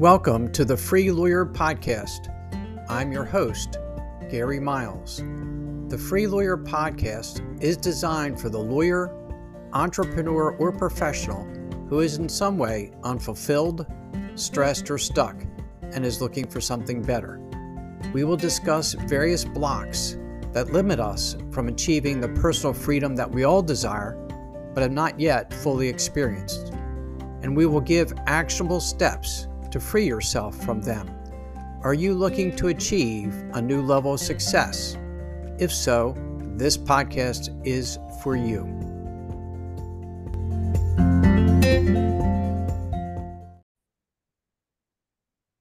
Welcome to the Free Lawyer Podcast. I'm your host, Gary Miles. The Free Lawyer Podcast is designed for the lawyer, entrepreneur, or professional who is in some way unfulfilled, stressed, or stuck and is looking for something better. We will discuss various blocks that limit us from achieving the personal freedom that we all desire but have not yet fully experienced. And we will give actionable steps to free yourself from them? Are you looking to achieve a new level of success? If so, this podcast is for you.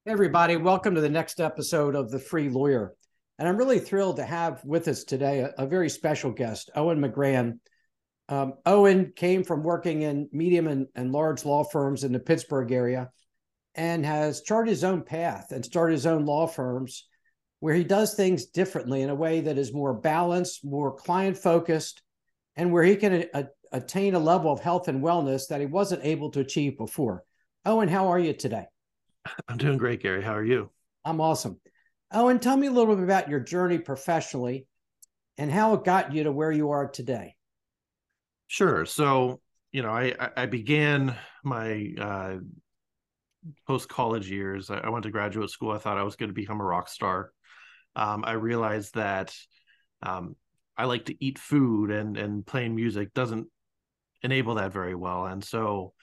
Hey everybody, welcome to the next episode of The Free Lawyer. And I'm really thrilled to have with us today a, a very special guest, Owen McGrann. Um, Owen came from working in medium and, and large law firms in the Pittsburgh area and has charted his own path and started his own law firms where he does things differently in a way that is more balanced, more client focused, and where he can a- attain a level of health and wellness that he wasn't able to achieve before. Owen, how are you today? I'm doing great, Gary. How are you? I'm awesome. Owen, tell me a little bit about your journey professionally and how it got you to where you are today. Sure. So, you know, I I began my uh, post college years, I, went to graduate school. I thought I was going to become a rock star. Um, I realized that um, I like to eat food, and and playing music doesn't enable that very well. And so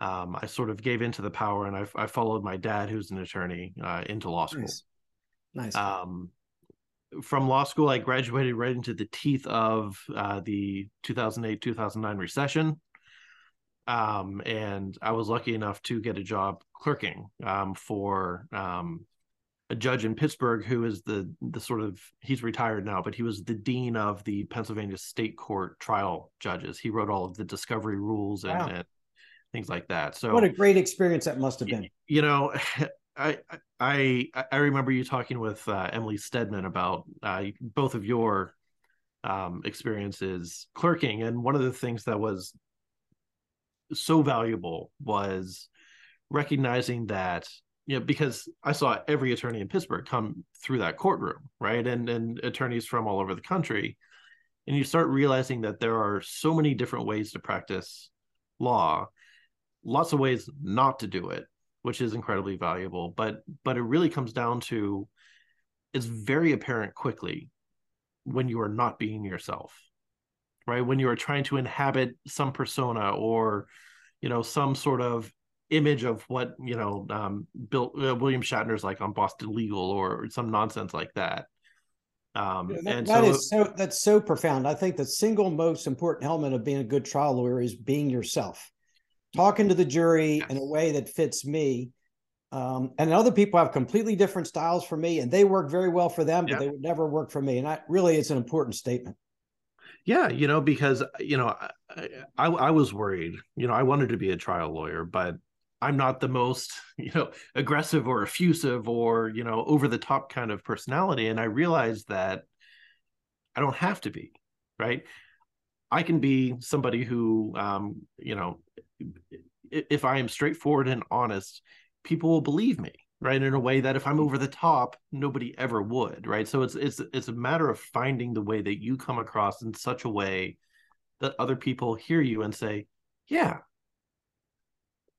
um, I sort of gave into the power, and I, I followed my dad, who's an attorney, uh, into law school. Nice. nice. Um, from law school, I graduated right into the teeth of uh, the 2008 2009 recession um, and I was lucky enough to get a job clerking um, for um, a judge in Pittsburgh who is the the sort of he's retired now, but he was the dean of the Pennsylvania State Court trial judges. He wrote all of the discovery rules and, wow. and things like that. So what a great experience that must have been. You know, I I I remember you talking with uh, Emily Stedman about uh, both of your um, experiences clerking, and one of the things that was so valuable was recognizing that you know because i saw every attorney in pittsburgh come through that courtroom right? And and attorneys from all over the country. And you start realizing that there are so many different ways to practice law lots of ways not to do it which is incredibly valuable. But but it really comes down to it's very apparent quickly when you are not being yourself right when you are trying to inhabit some persona or you know some sort of image of what you know um, Bill uh, William Shatner's like on Boston Legal or some nonsense like that. Um, yeah, that, and that so, is so that's so profound. I think the single most important element of being a good trial lawyer is being yourself, talking to the jury yes. in a way that fits me. Um, and other people have completely different styles for me, and they work very well for them, but yeah. they would never work for me. And that really is an important statement. Yeah, you know, because you know, I, I, I was worried. You know, I wanted to be a trial lawyer, but I'm not the most, you know, aggressive or effusive or you know over the top kind of personality, and I realized that I don't have to be, right? I can be somebody who, um, you know, if I am straightforward and honest, people will believe me right in a way that if i'm over the top nobody ever would right so it's it's it's a matter of finding the way that you come across in such a way that other people hear you and say yeah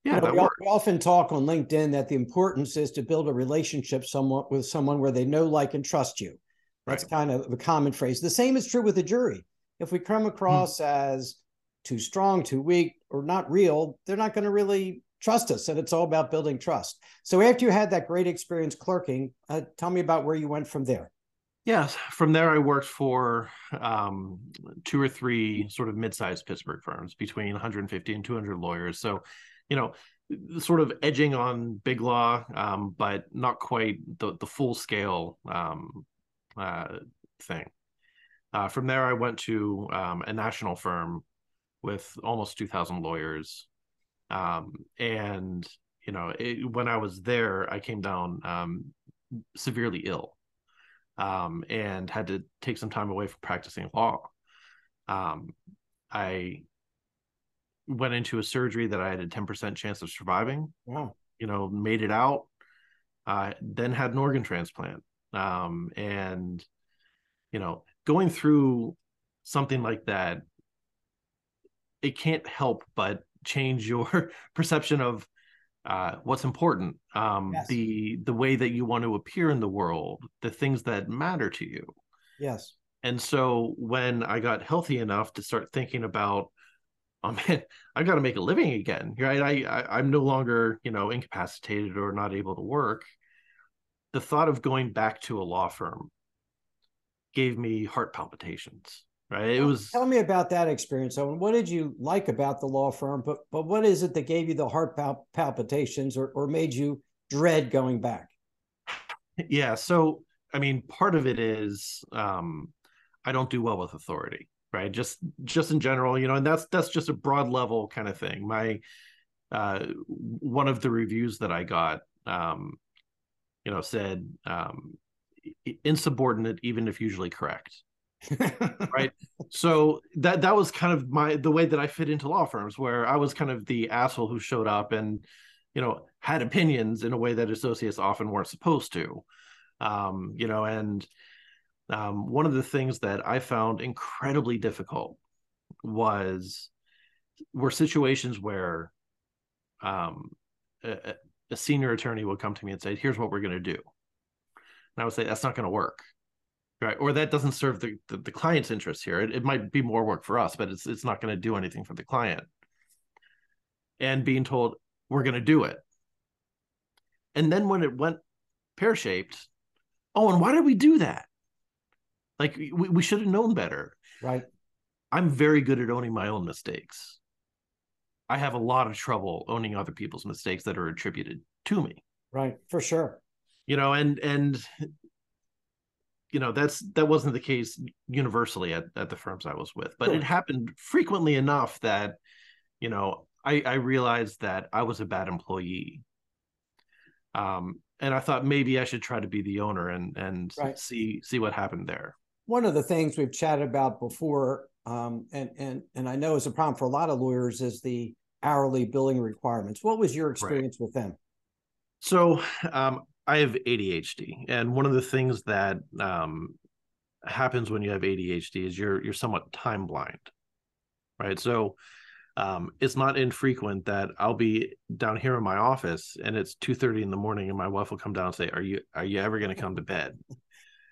yeah, you know, we, often talk on LinkedIn that the importance is to build a relationship somewhat with someone where they know, like, and trust you. That's right. kind of a common phrase. The same is true with the jury. If we come hmm. across hmm. as too strong, too weak, or not real, they're not going to really trust us and it's all about building trust. So after you had that great experience clerking uh, tell me about where you went from there. Yes from there i worked for um, two or three sort of mid-sized pittsburgh firms between 150 and 200 lawyers. So you know sort of edging on big law um, but not quite the, the full scale um, uh, thing. Uh, from there i went to um, a national firm with almost 2000 lawyers um, and you know it, when i was there i came down um, severely ill um, and had to take some time away from practicing law. Um, i went into a surgery that i had a 10% chance of surviving wow. you know made it out. I then had an organ transplant. Um, and, you know, going through something like that, it can't help but change your perception of uh, what's important, um, yes. the the way that you want to appear in the world, the things that matter to you. Yes. And so when I got healthy enough to start thinking about, oh man, I got to make a living again, right? I, I I'm no longer you know incapacitated or not able to work. The thought of going back to a law firm gave me heart palpitations right? It was tell me about that experience. Owen. what did you like about the law firm? But but what is it that gave you the heart pal- palpitations or, or made you dread going back? Yeah so i mean part of it is um i don't do well with authority right? Just just in general you know and that's that's just a broad level kind of thing. My uh one of the reviews that i got um you know said um insubordinate even if usually correct right. So that that was kind of my the way that i fit into law firms where i was kind of the asshole who showed up and you know had opinions in a way that associates often weren't supposed to. Um you know and um one of the things that i found incredibly difficult was were situations where um a, a senior attorney would come to me and say here's what we're going to do. And i would say that's not going to work right or that doesn't serve the, the, the client's interest here. It, it might be more work for us but it's it's not going to do anything for the client. And being told we're going to do it. And then when it went pear-shaped oh and why did we do that? Like we, we should have known better. Right. I'm very good at owning my own mistakes. I have a lot of trouble owning other people's mistakes that are attributed to me. Right for sure. You know and and you know that's that wasn't the case universally at, at the firms i was with but sure. it happened frequently enough that you know i i realized that i was a bad employee um and i thought maybe i should try to be the owner and and right. see see what happened there one of the things we've chatted about before um and and and i know is a problem for a lot of lawyers is the hourly billing requirements what was your experience right. with them so um I have ADHD, and one of the things that um, happens when you have ADHD is you're you're somewhat time blind, right? So um, it's not infrequent that I'll be down here in my office and it's two thirty in the morning, and my wife will come down and say, "Are you are you ever going to come to bed?"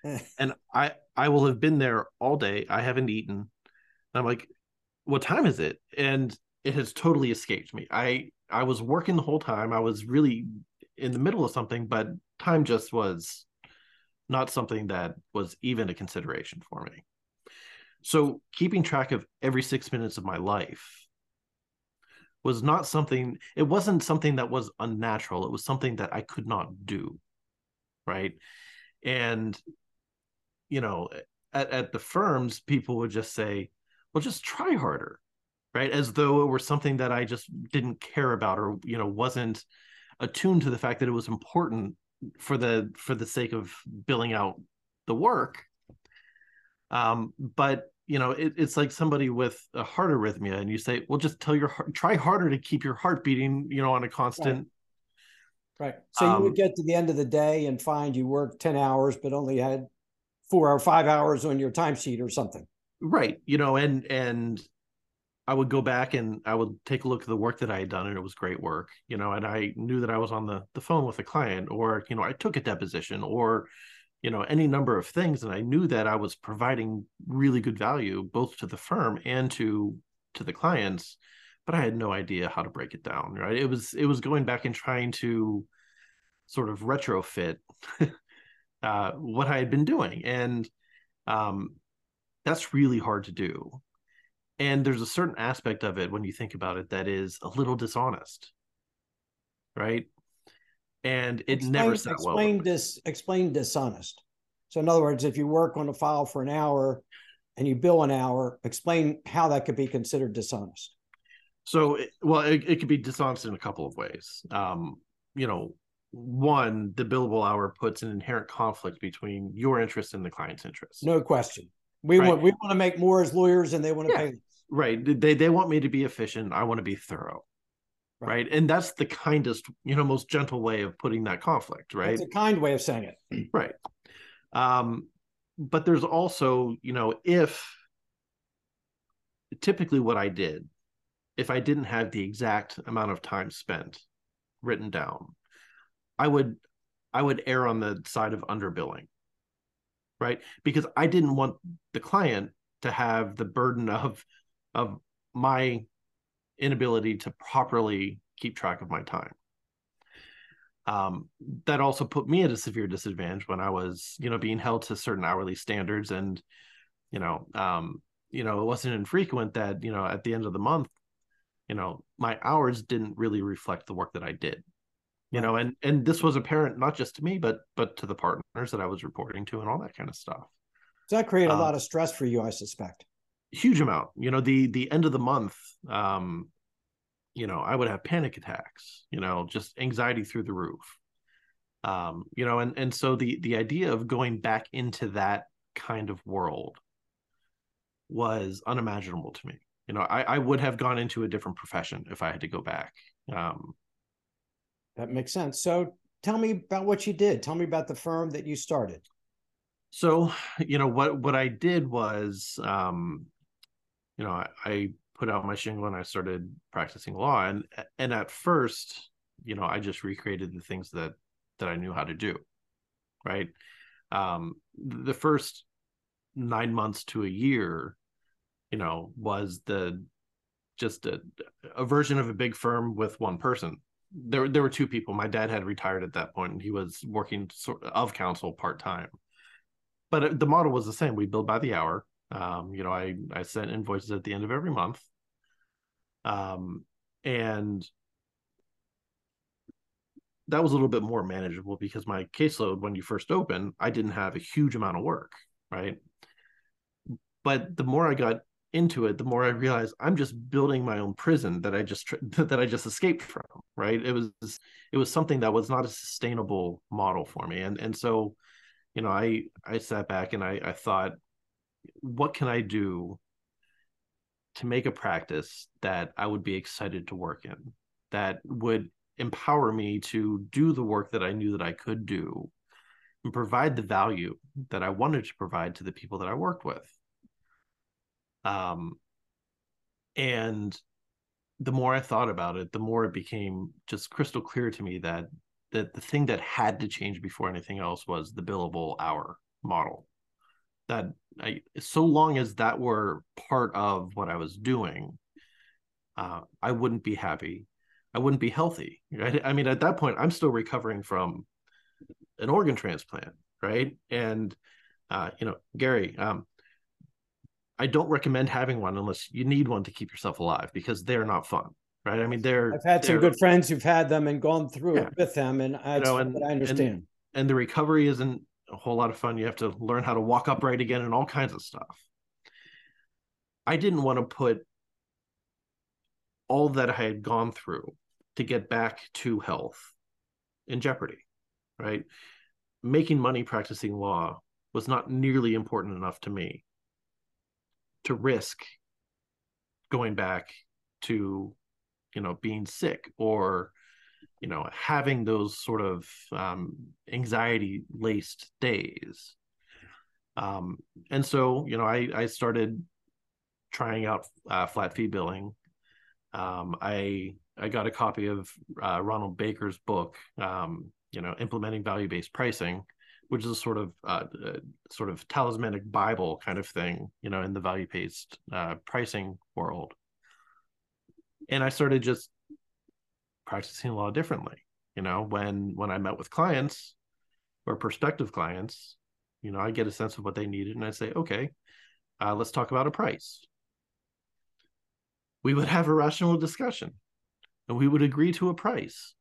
and I I will have been there all day. I haven't eaten. And I'm like, "What time is it?" And it has totally escaped me. I I was working the whole time. I was really in the middle of something, but time just was not something that was even a consideration for me. So keeping track of every six minutes of my life was not something, it wasn't something that was unnatural. It was something that I could not do. Right. And, you know, at, at the firms, people would just say, well, just try harder. Right. As though it were something that I just didn't care about or, you know, wasn't attuned to the fact that it was important for the for the sake of billing out the work. Um but you know it, it's like somebody with a heart arrhythmia and you say well just tell your heart try harder to keep your heart beating you know on a constant. Right, right. so um, you would um, get to the end of the day and find you worked 10 hours but only had four or five hours on your timesheet or something. Right. You know and and I would go back and I would take a look at the work that I had done, and it was great work, you know. And I knew that I was on the the phone with a client, or you know, I took a deposition, or you know, any number of things, and I knew that I was providing really good value both to the firm and to to the clients, but I had no idea how to break it down. Right? It was it was going back and trying to sort of retrofit uh, what I had been doing, and um, that's really hard to do and there's a certain aspect of it when you think about it that is a little dishonest right? And it explain, never sat explain well dis, explain dishonest. So in other words if you work on a file for an hour and you bill an hour explain how that could be considered dishonest. So well it, it could be dishonest in a couple of ways. Um, you know one the billable hour puts an inherent conflict between your interest and the client's interest. No question. We right? want we want to make more as lawyers and they want to yeah. pay right. They they want me to be efficient. I want to be thorough. Right. right. and that's the kindest you know most gentle way of putting that conflict right? It's a kind way of saying it. Right. Um but there's also you know if typically what i did if i didn't have the exact amount of time spent written down i would i would err on the side of underbilling. Right? Because i didn't want the client to have the burden of of my inability to properly keep track of my time. Um, that also put me at a severe disadvantage when i was you know being held to certain hourly standards and you know um, you know it wasn't infrequent that you know at the end of the month you know my hours didn't really reflect the work that i did you know and and this was apparent not just to me but but to the partners that i was reporting to and all that kind of stuff. So that created a uh, lot of stress for you i suspect huge amount. You know the the end of the month um you know i would have panic attacks you know just anxiety through the roof. Um you know and and so the the idea of going back into that kind of world was unimaginable to me. You know i i would have gone into a different profession if i had to go back. Um that makes sense. So tell me about what you did. Tell me about the firm that you started. So you know what what i did was um you know, I, I put out my shingle and I started practicing law. And and at first, you know, I just recreated the things that that I knew how to do. Right. Um, the first nine months to a year, you know, was the just a, a version of a big firm with one person. There, there were two people. My dad had retired at that point, and he was working sort of counsel part time. But the model was the same. We billed by the hour. Um, you know, I I sent invoices at the end of every month. Um, and that was a little bit more manageable because my caseload when you first open, I didn't have a huge amount of work, right? But the more I got into it, the more I realized I'm just building my own prison that I just that I just escaped from, right? It was it was something that was not a sustainable model for me, and and so, you know, I I sat back and I I thought, what can I do to make a practice that I would be excited to work in, that would empower me to do the work that I knew that I could do and provide the value that I wanted to provide to the people that I worked with. Um, and the more I thought about it, the more it became just crystal clear to me that that the thing that had to change before anything else was the billable hour model that I, so long as that were part of what I was doing, uh, I wouldn't be happy. I wouldn't be healthy. Right? I mean, at that point, I'm still recovering from an organ transplant, right? And uh, you know, Gary, um, I don't recommend having one unless you need one to keep yourself alive because they're not fun, right? I mean, they're. I've had some good friends who've had them and gone through yeah. it with them, and I, you know, and, I understand. And, and the recovery isn't a whole lot of fun. You have to learn how to walk upright again and all kinds of stuff. I didn't want to put all that I had gone through to get back to health in jeopardy, right? Making money practicing law was not nearly important enough to me to risk going back to, you know, being sick or you know having those sort of um, anxiety laced days. Um, and so you know i i started trying out uh, flat fee billing. Um, i i got a copy of uh, ronald baker's book um, you know implementing value based pricing which is a sort of uh, uh, sort of talismanic bible kind of thing you know in the value based uh, pricing world. And i started just practicing law differently. You know when when i met with clients or prospective clients you know i get a sense of what they needed and i say okay uh, let's talk about a price. We would have a rational discussion and we would agree to a price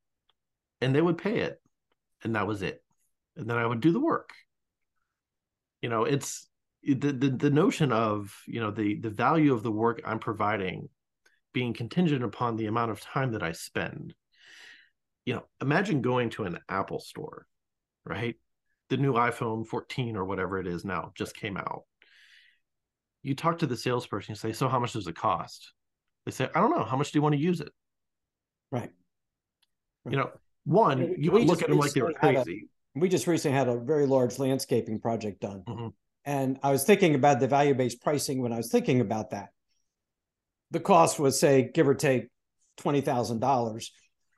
and they would pay it and that was it. And then i would do the work. You know it's the, the the notion of you know the the value of the work i'm providing being contingent upon the amount of time that i spend you know, imagine going to an Apple store, right? The new iPhone 14 or whatever it is now just came out. You talk to the salesperson, you say, So how much does it cost? They say, I don't know. How much do you want to use it? Right. You know, one, you would look at them like they were crazy. A, we just recently had a very large landscaping project done. Mm-hmm. And I was thinking about the value based pricing when I was thinking about that. The cost was, say, give or take $20,000.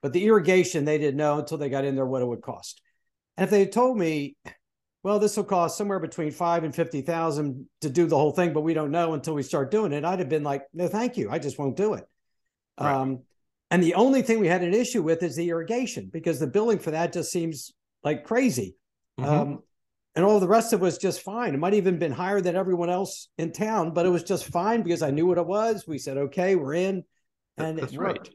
But the irrigation, they didn't know until they got in there what it would cost. And if they had told me, well, this will cost somewhere between five and 50,000 to do the whole thing, but we don't know until we start doing it, I'd have been like, no, thank you. I just won't do it. Right. Um, and the only thing we had an issue with is the irrigation because the billing for that just seems like crazy. Mm-hmm. Um, and all the rest of it was just fine. It might even been higher than everyone else in town, but it was just fine because I knew what it was. We said, okay, we're in, and that's right.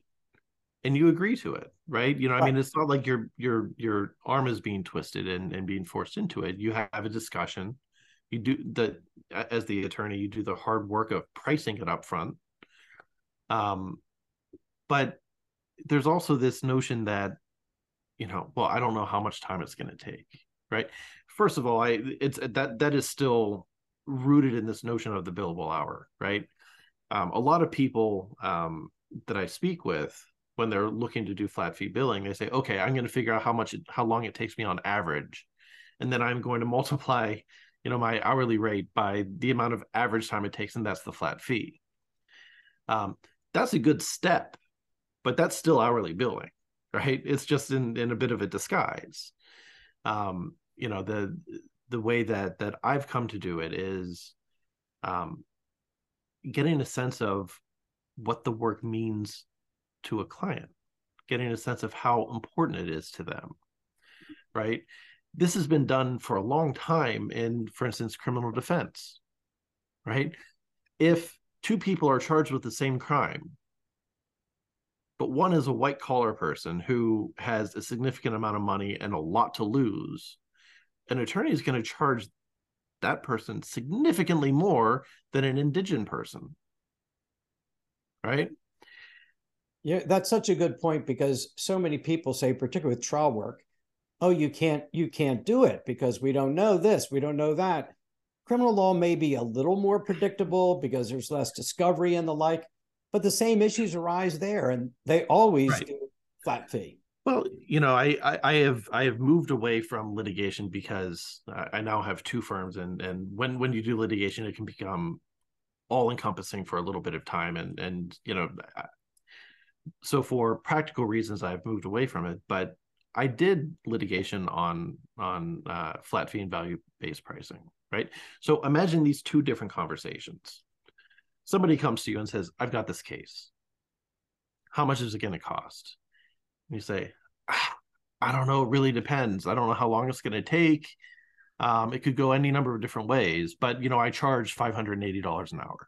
And you agree to it, right? You know, right. I mean, it's not like your your your arm is being twisted and and being forced into it. You have a discussion. You do the as the attorney, you do the hard work of pricing it up front. Um, but there's also this notion that, you know, well, I don't know how much time it's going to take, right? First of all, I it's that that is still rooted in this notion of the billable hour, right? Um, a lot of people um, that I speak with when they're looking to do flat fee billing, they say, okay, I'm going to figure out how much, how long it takes me on average. And then I'm going to multiply, you know, my hourly rate by the amount of average time it takes. And that's the flat fee. Um, that's a good step, but that's still hourly billing, right? It's just in, in a bit of a disguise. Um, you know, the, the way that, that I've come to do it is, um, getting a sense of what the work means to a client, getting a sense of how important it is to them, right? This has been done for a long time in, for instance, criminal defense, right? If two people are charged with the same crime, but one is a white collar person who has a significant amount of money and a lot to lose, an attorney is going to charge that person significantly more than an indigent person. Right? Yeah, that's such a good point because so many people say, particularly with trial work, oh, you can't you can't do it because we don't know this, we don't know that. Criminal law may be a little more predictable because there's less discovery and the like, but the same issues arise there, and they always right. do flat fee. Well, you know, I, I, I have I have moved away from litigation because I now have two firms, and and when when you do litigation, it can become all encompassing for a little bit of time, and and you know, so for practical reasons, I've moved away from it. But I did litigation on on uh, flat fee and value based pricing, right? So imagine these two different conversations. Somebody comes to you and says, "I've got this case. How much is it going to cost?" And you say, ah, "I don't know. It really depends. I don't know how long it's going to take. Um, it could go any number of different ways. But you know, I charge five hundred and eighty dollars an hour."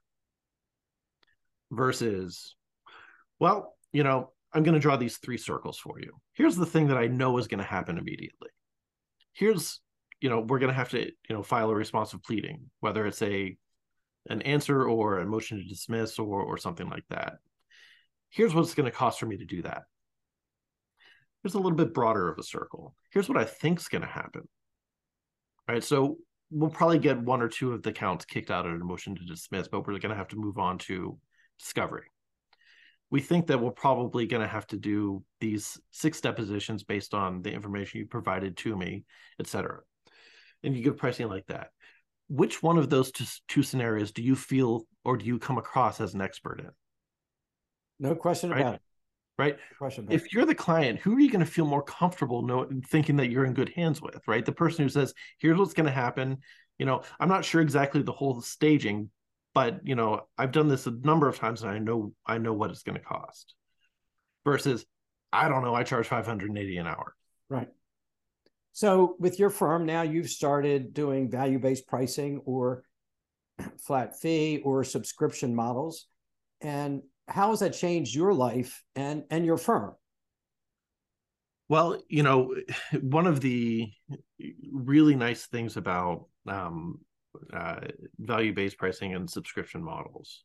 Versus, well, you know, I'm going to draw these three circles for you. Here's the thing that I know is going to happen immediately. Here's, you know, we're going to have to, you know, file a responsive pleading, whether it's a an answer or a motion to dismiss or or something like that. Here's what it's going to cost for me to do that. Here's a little bit broader of a circle. Here's what I think's going to happen. Right? So we'll probably get one or two of the counts kicked out of a motion to dismiss, but we're going to have to move on to discovery we think that we're probably going to have to do these six depositions based on the information you provided to me, et cetera. And you give pricing like that. Which one of those two, two scenarios do you feel or do you come across as an expert in? No question right? about it. Right. question if it. you're the client, who are you going to feel more comfortable know, thinking that you're in good hands with? Right. The person who says, "Here's what's going to happen." You know, I'm not sure exactly the whole staging, but you know i've done this a number of times and i know i know what it's going to cost versus i don't know i charge 580 an hour. Right. So with your firm now you've started doing value-based pricing or flat fee or subscription models. And how has that changed your life and and your firm? Well you know one of the really nice things about um, uh, value based pricing and subscription models,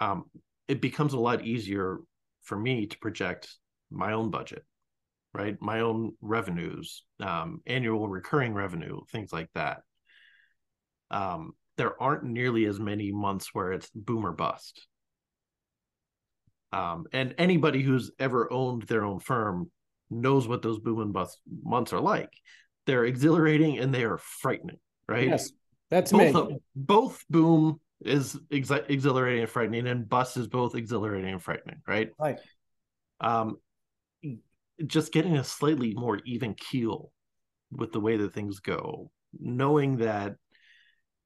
um, it becomes a lot easier for me to project my own budget, right? My own revenues, um, annual recurring revenue, things like that. Um, there aren't nearly as many months where it's boom or bust. Um, and anybody who's ever owned their own firm knows what those boom and bust months are like. They're exhilarating and they are frightening, right? Yes, that's both, me. both boom is ex- exhilarating and frightening, and bust is both exhilarating and frightening, right? Right. Um, just getting a slightly more even keel with the way that things go, knowing that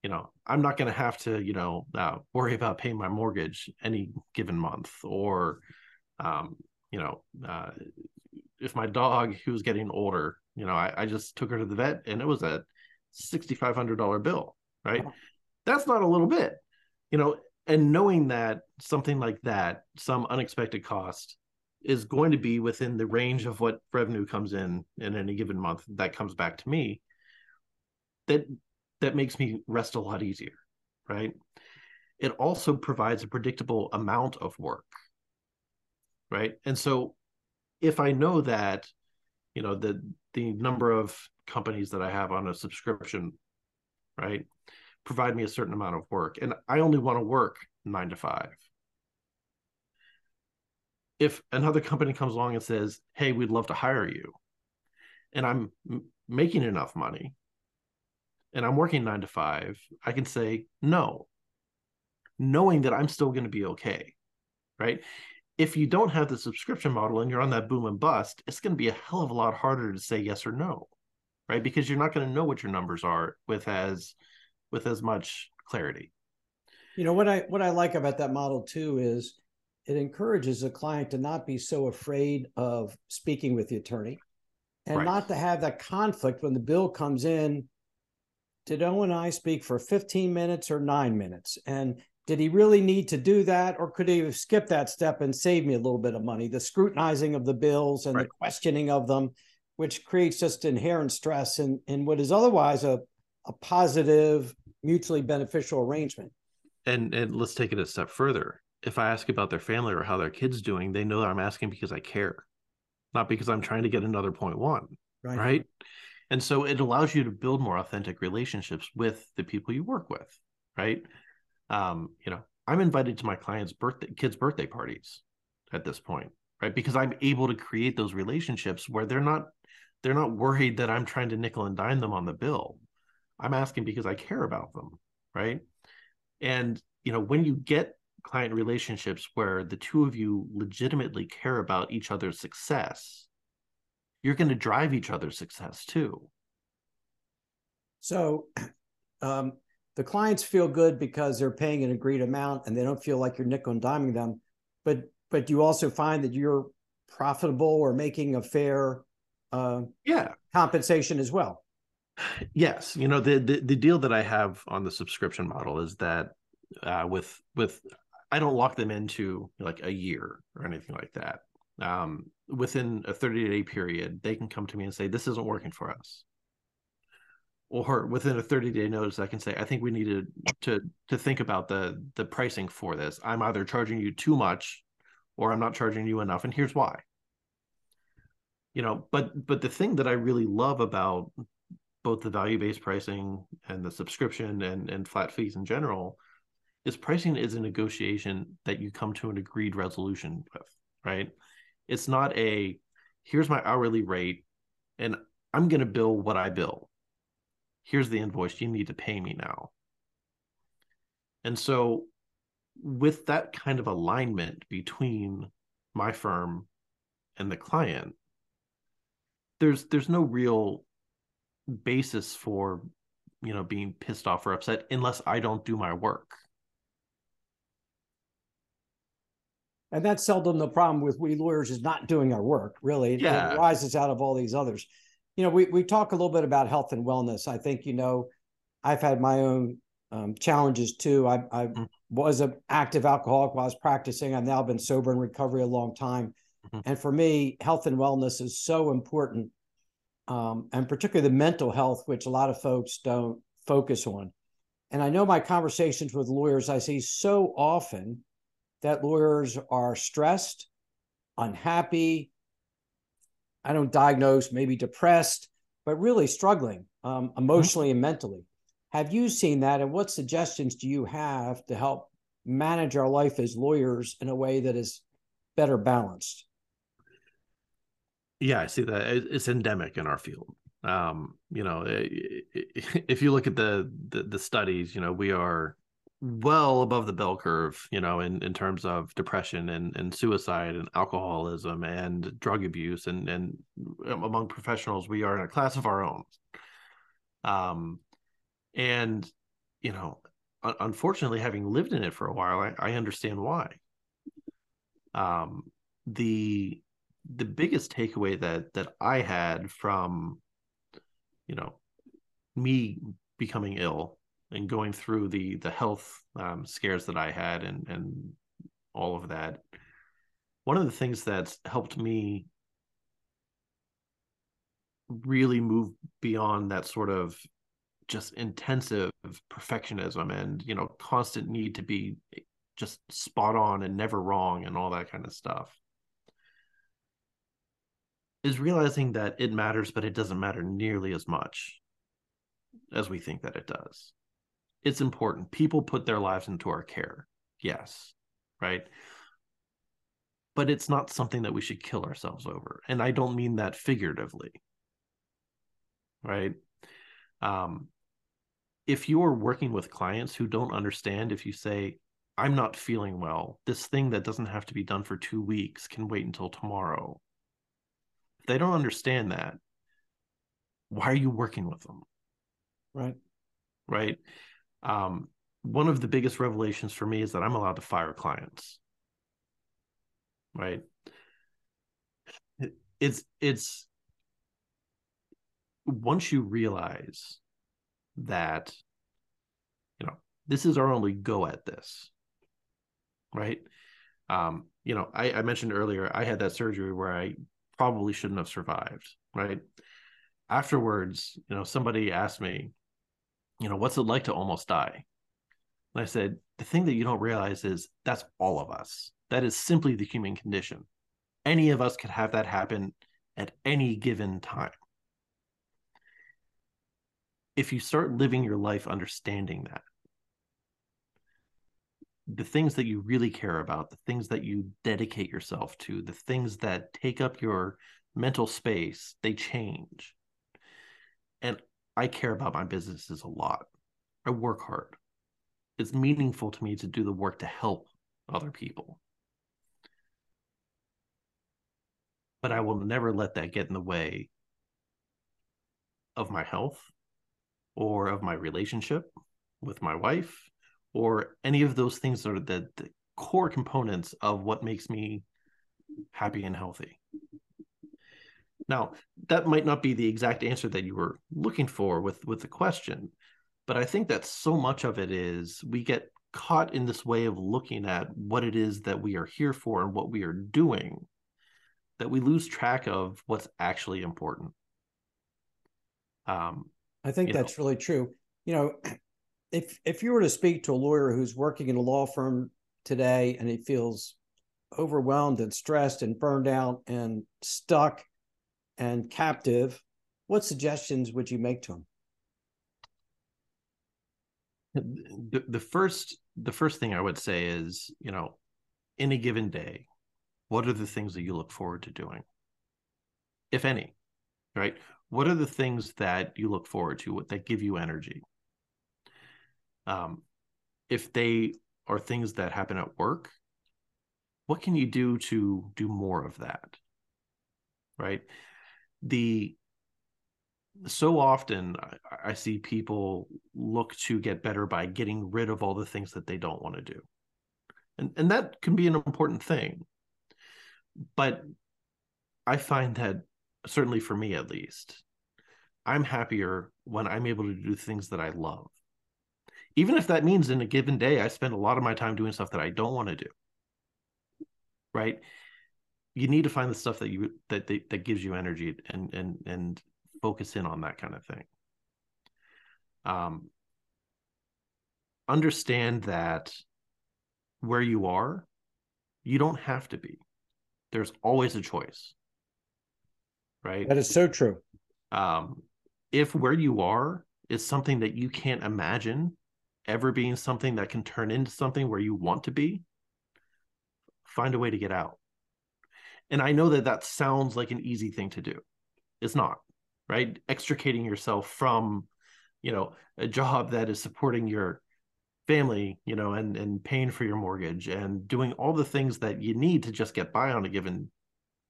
you know i'm not going to have to you know uh, worry about paying my mortgage any given month or um, you know uh, if my dog who was getting older you know I, I, just took her to the vet and it was a $6500 bill right? That's not a little bit you know and knowing that something like that some unexpected cost is going to be within the range of what revenue comes in in any given month that comes back to me that that makes me rest a lot easier right? It also provides a predictable amount of work right? And so if i know that you know the the number of companies that i have on a subscription right provide me a certain amount of work and i only want to work 9 to 5 if another company comes along and says hey we'd love to hire you and i'm m- making enough money and I'm working nine to five, I can say no, knowing that I'm still going to be okay. Right. If you don't have the subscription model and you're on that boom and bust, it's going to be a hell of a lot harder to say yes or no. Right. Because you're not going to know what your numbers are with as with as much clarity. You know what I what I like about that model too is it encourages a client to not be so afraid of speaking with the attorney and right. not to have that conflict when the bill comes in did Owen and I speak for 15 minutes or nine minutes? And did he really need to do that? Or could he have skipped that step and saved me a little bit of money? The scrutinizing of the bills and right. the questioning of them, which creates just inherent stress in, in what is otherwise a, a positive, mutually beneficial arrangement. And and let's take it a step further. If I ask about their family or how their kids doing, they know that I'm asking because I care, not because I'm trying to get another point one. Right. Right and so it allows you to build more authentic relationships with the people you work with right um you know i'm invited to my clients birthday kids birthday parties at this point right? Because i'm able to create those relationships where they're not they're not worried that i'm trying to nickel and dime them on the bill. I'm asking because i care about them right? And you know when you get client relationships where the two of you legitimately care about each other's success you're going to drive each other's success too. So um, the clients feel good because they're paying an agreed amount and they don't feel like you're nickel and diming them. But but you also find that you're profitable or making a fair uh, yeah compensation as well. Yes, you know the, the the deal that I have on the subscription model is that uh, with with I don't lock them into like a year or anything like that um, within a 30 day period, they can come to me and say, This isn't working for us. Or within a 30 day notice, I can say, I think we need to, to think about the the pricing for this. I'm either charging you too much or I'm not charging you enough. And here's why. You know, but but the thing that I really love about both the value-based pricing and the subscription and, and flat fees in general is pricing is a negotiation that you come to an agreed resolution with, right? It's not a here's my hourly rate and I'm going to bill what I bill. Here's the invoice. You need to pay me now. And so, with that kind of alignment between my firm and the client, there's there's no real basis for you know being pissed off or upset unless I don't do my work. and that's seldom the problem with we lawyers is not doing our work really yeah. it rises out of all these others you know we, we talk a little bit about health and wellness i think you know i've had my own um, challenges too i, I mm-hmm. was an active alcoholic while i was practicing i've now been sober in recovery a long time mm-hmm. and for me health and wellness is so important um, and particularly the mental health which a lot of folks don't focus on and i know my conversations with lawyers i see so often that lawyers are stressed, unhappy. I don't diagnose, maybe depressed, but really struggling um, emotionally mm-hmm. and mentally. Have you seen that? And what suggestions do you have to help manage our life as lawyers in a way that is better balanced. Yeah, I see that. It's endemic in our field. Um, you know, if you look at the, the the studies, you know, we are well above the bell curve, you know, in, in terms of depression and, and suicide and alcoholism and drug abuse and and among professionals, we are in a class of our own. Um, and you know, unfortunately, having lived in it for a while, I, I understand why. Um, the the biggest takeaway that that I had from, you know, me becoming ill and going through the the health um, scares that I had and and all of that. One of the things that's helped me really move beyond that sort of just intensive perfectionism and you know constant need to be just spot on and never wrong and all that kind of stuff is realizing that it matters but it doesn't matter nearly as much as we think that it does it's important. People put their lives into our care. Yes right? But it's not something that we should kill ourselves over and i don't mean that figuratively right? Um if you're working with clients who don't understand if you say i'm not feeling well. This thing that doesn't have to be done for two weeks can wait until tomorrow. If they don't understand that why are you working with them? Right. Right um, one of the biggest revelations for me is that i'm allowed to fire clients. Right? It's it's once you realize that you know this is our only go at this right? Um you know I, I mentioned earlier i had that surgery where i probably shouldn't have survived right? Afterwards you know somebody asked me you know what's it like to almost die? And i said the thing that you don't realize is that's all of us. That is simply the human condition. Any of us could have that happen at any given time. If you start living your life understanding that the things that you really care about the things that you dedicate yourself to the things that take up your mental space they change. And i care about my businesses a lot. I work hard. It's meaningful to me to do the work to help other people. But i will never let that get in the way of my health or of my relationship with my wife or any of those things that are the, the core components of what makes me happy and healthy. Now, that might not be the exact answer that you were looking for with with the question, but I think that so much of it is we get caught in this way of looking at what it is that we are here for and what we are doing that we lose track of what's actually important. Um, I think that's know. really true. You know, if if you were to speak to a lawyer who's working in a law firm today and he feels overwhelmed and stressed and burned out and stuck and captive, what suggestions would you make to him? The, the first the first thing I would say is, you know, in a given day, what are the things that you look forward to doing? If any, right? what are the things that you look forward to what that give you energy um, if they are things that happen at work what can you do to do more of that right the so often I, I see people look to get better by getting rid of all the things that they don't want to do and and that can be an important thing but i find that certainly for me at least, I'm happier when I'm able to do things that I love. Even if that means in a given day, I spend a lot of my time doing stuff that I don't want to do. Right. You need to find the stuff that you that that, that gives you energy and and and focus in on that kind of thing. Um, understand that where you are, you don't have to be. There's always a choice right? That is so true. Um, if where you are is something that you can't imagine ever being something that can turn into something where you want to be, find a way to get out. And I know that that sounds like an easy thing to do. It's not, right? Extricating yourself from, you know, a job that is supporting your family, you know, and and paying for your mortgage and doing all the things that you need to just get by on a given,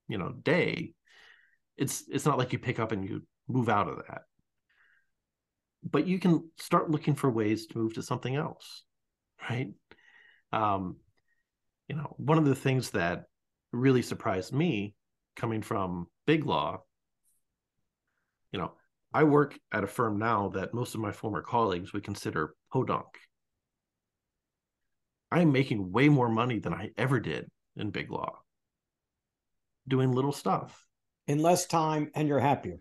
you know, day. It's it's not like you pick up and you move out of that. But you can start looking for ways to move to something else, right? Um, you know, one of the things that really surprised me coming from Big Law, you know, I work at a firm now that most of my former colleagues would consider podunk. I'm making way more money than I ever did in Big Law, doing little stuff in less time, and you're happier.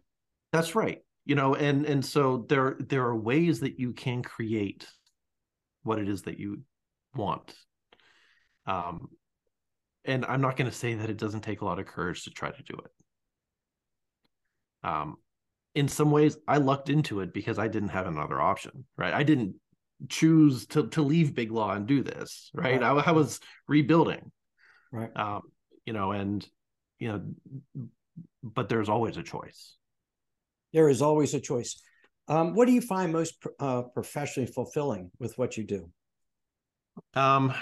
That's right. You know, and and so there there are ways that you can create what it is that you want. Um, and I'm not going to say that it doesn't take a lot of courage to try to do it. Um, in some ways, I lucked into it because I didn't have another option, right? I didn't choose to to leave Big Law and do this, right? right. I, I, was rebuilding, right? Um, you know, and you know, but there's always a choice. There is always a choice. Um, what do you find most uh, professionally fulfilling with what you do? Um,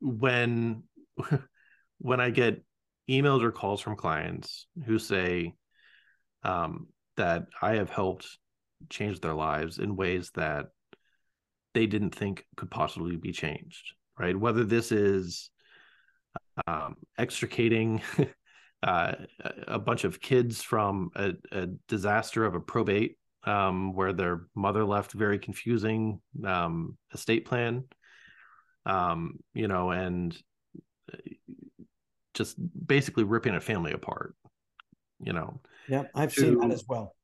when when I get emails or calls from clients who say um, that I have helped change their lives in ways that they didn't think could possibly be changed, right? Whether this is um, extricating uh, a bunch of kids from a, a disaster of a probate um, where their mother left very confusing um, estate plan, um, you know, and just basically ripping a family apart, you know. Yeah, I've to, seen that as well.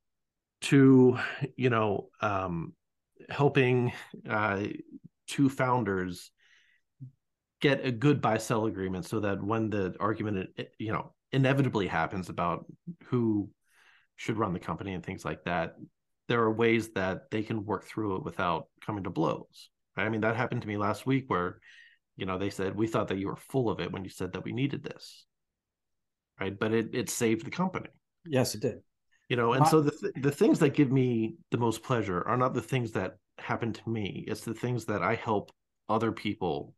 To, you know, um, helping uh, two founders get a good buy sell agreement so that when the argument, you know, inevitably happens about who should run the company and things like that, there are ways that they can work through it without coming to blows. I mean, that happened to me last week where, you know, they said, we thought that you were full of it when you said that we needed this. Right. But it, it saved the company. Yes, it did. You know, and so the, th- the things that give me the most pleasure are not the things that happen to me, it's the things that I help other people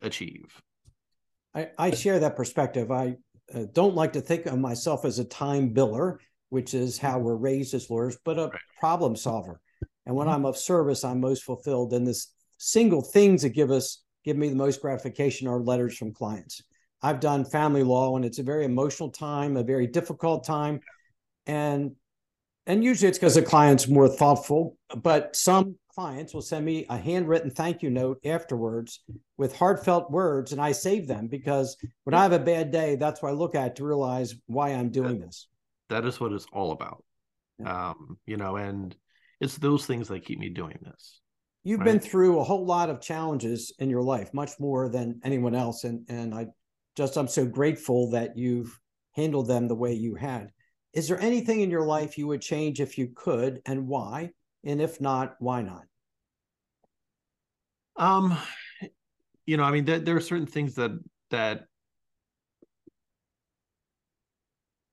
achieve. I, I share that perspective. I uh, don't like to think of myself as a time biller, which is how we're raised as lawyers, but a right. problem solver. And when mm-hmm. I'm of service, I'm most fulfilled. And the single things that give us give me the most gratification are letters from clients. I've done family law, and it's a very emotional time, a very difficult time, and and usually it's because the client's more thoughtful. But some clients will send me a handwritten thank you note afterwards with heartfelt words and I save them because when I have a bad day, that's what I look at to realize why I'm doing this. That is what it's all about. Yeah. Um, you know, and it's those things that keep me doing this. You've right? been through a whole lot of challenges in your life, much more than anyone else. And and I just I'm so grateful that you've handled them the way you had. Is there anything in your life you would change if you could and why? And if not, why not? Um, you know, I mean, there, there are certain things that that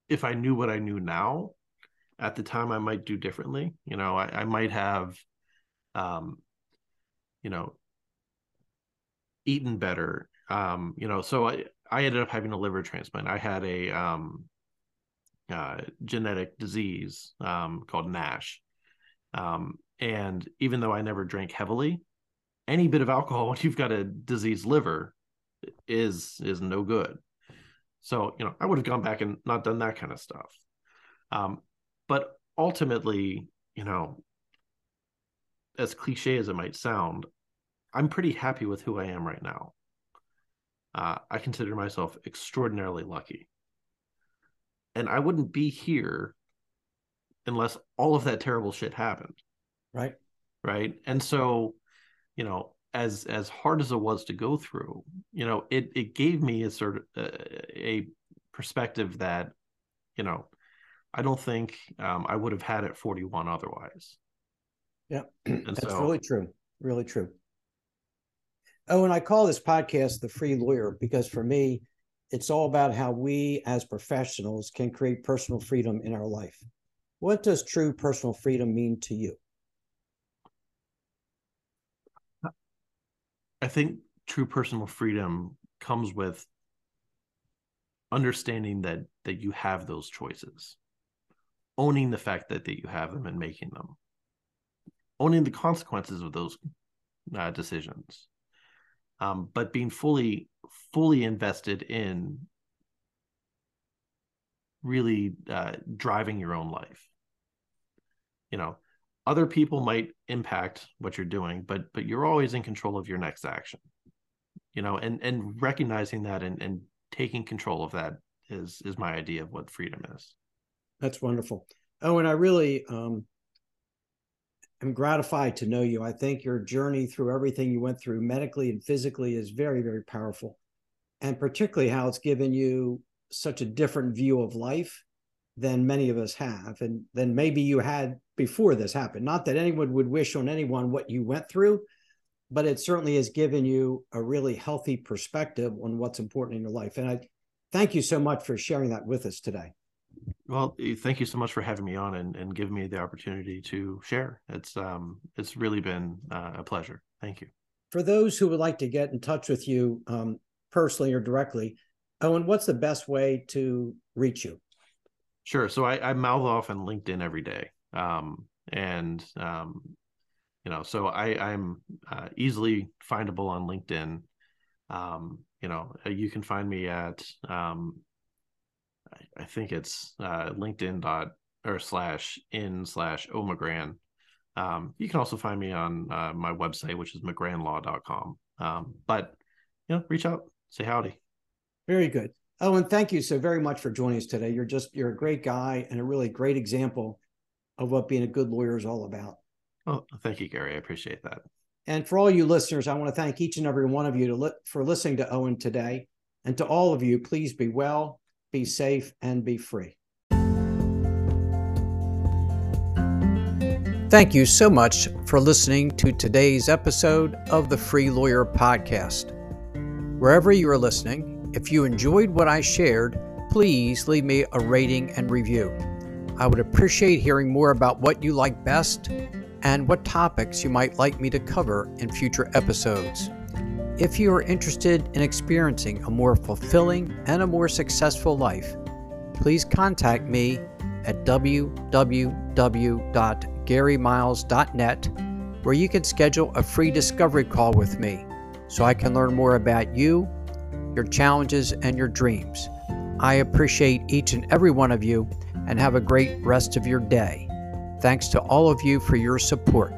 if I knew what I knew now, at the time I might do differently. You know, I, I might have, um, you know, eaten better. Um, you know, so I I ended up having a liver transplant. I had a um, uh, genetic disease um, called NASH, um, and even though I never drank heavily, any bit of alcohol when you've got a diseased liver is is no good. So you know, I would have gone back and not done that kind of stuff. Um, but ultimately, you know, as cliche as it might sound, I'm pretty happy with who I am right now. Uh, I consider myself extraordinarily lucky. And I wouldn't be here unless all of that terrible shit happened. Right. Right. And so, you know, as as hard as it was to go through, you know, it it gave me a sort of uh, a perspective that, you know, I don't think um, I would have had at 41 otherwise. Yeah, that's so, really true. Really true. Oh, and I call this podcast the free lawyer because for me, it's all about how we as professionals can create personal freedom in our life. What does true personal freedom mean to you? I think true personal freedom comes with understanding that that you have those choices owning the fact that, that you have them and making them owning the consequences of those uh, decisions. Um, but being fully fully invested in really uh, driving your own life. You know other people might impact what you're doing but but you're always in control of your next action. You know and and recognizing that and and taking control of that is is my idea of what freedom is. That's wonderful. Oh and i really um am gratified to know you i think your journey through everything you went through medically and physically is very very powerful and particularly how it's given you such a different view of life than many of us have and than maybe you had before this happened not that anyone would wish on anyone what you went through but it certainly has given you a really healthy perspective on what's important in your life. And I thank you so much for sharing that with us today. Well, thank you so much for having me on and, and giving me the opportunity to share. It's um it's really been uh, a pleasure. Thank you. For those who would like to get in touch with you um, personally or directly, Owen, what's the best way to reach you? Sure. So I, I mouth off on LinkedIn every day. Um, and um, you know so i i'm uh, easily findable on linkedin um you know you can find me at um i, think it's uh linkedin dot or slash in slash omagran um you can also find me on uh, my website which is mcgrannlaw.com um but you know reach out say howdy very good oh and thank you so very much for joining us today you're just you're a great guy and a really great example of what being a good lawyer is all about Oh, thank you, Gary. I appreciate that. And for all you listeners, I want to thank each and every one of you to li- for listening to Owen today. And to all of you, please be well, be safe, and be free. Thank you so much for listening to today's episode of the Free Lawyer Podcast. Wherever you are listening, if you enjoyed what I shared, please leave me a rating and review. I would appreciate hearing more about what you like best and what topics you might like me to cover in future episodes. If you are interested in experiencing a more fulfilling and a more successful life, please contact me at www.garymiles.net where you can schedule a free discovery call with me so I can learn more about you, your challenges, and your dreams. I appreciate each and every one of you and have a great rest of your day. Thanks to all of you for your support.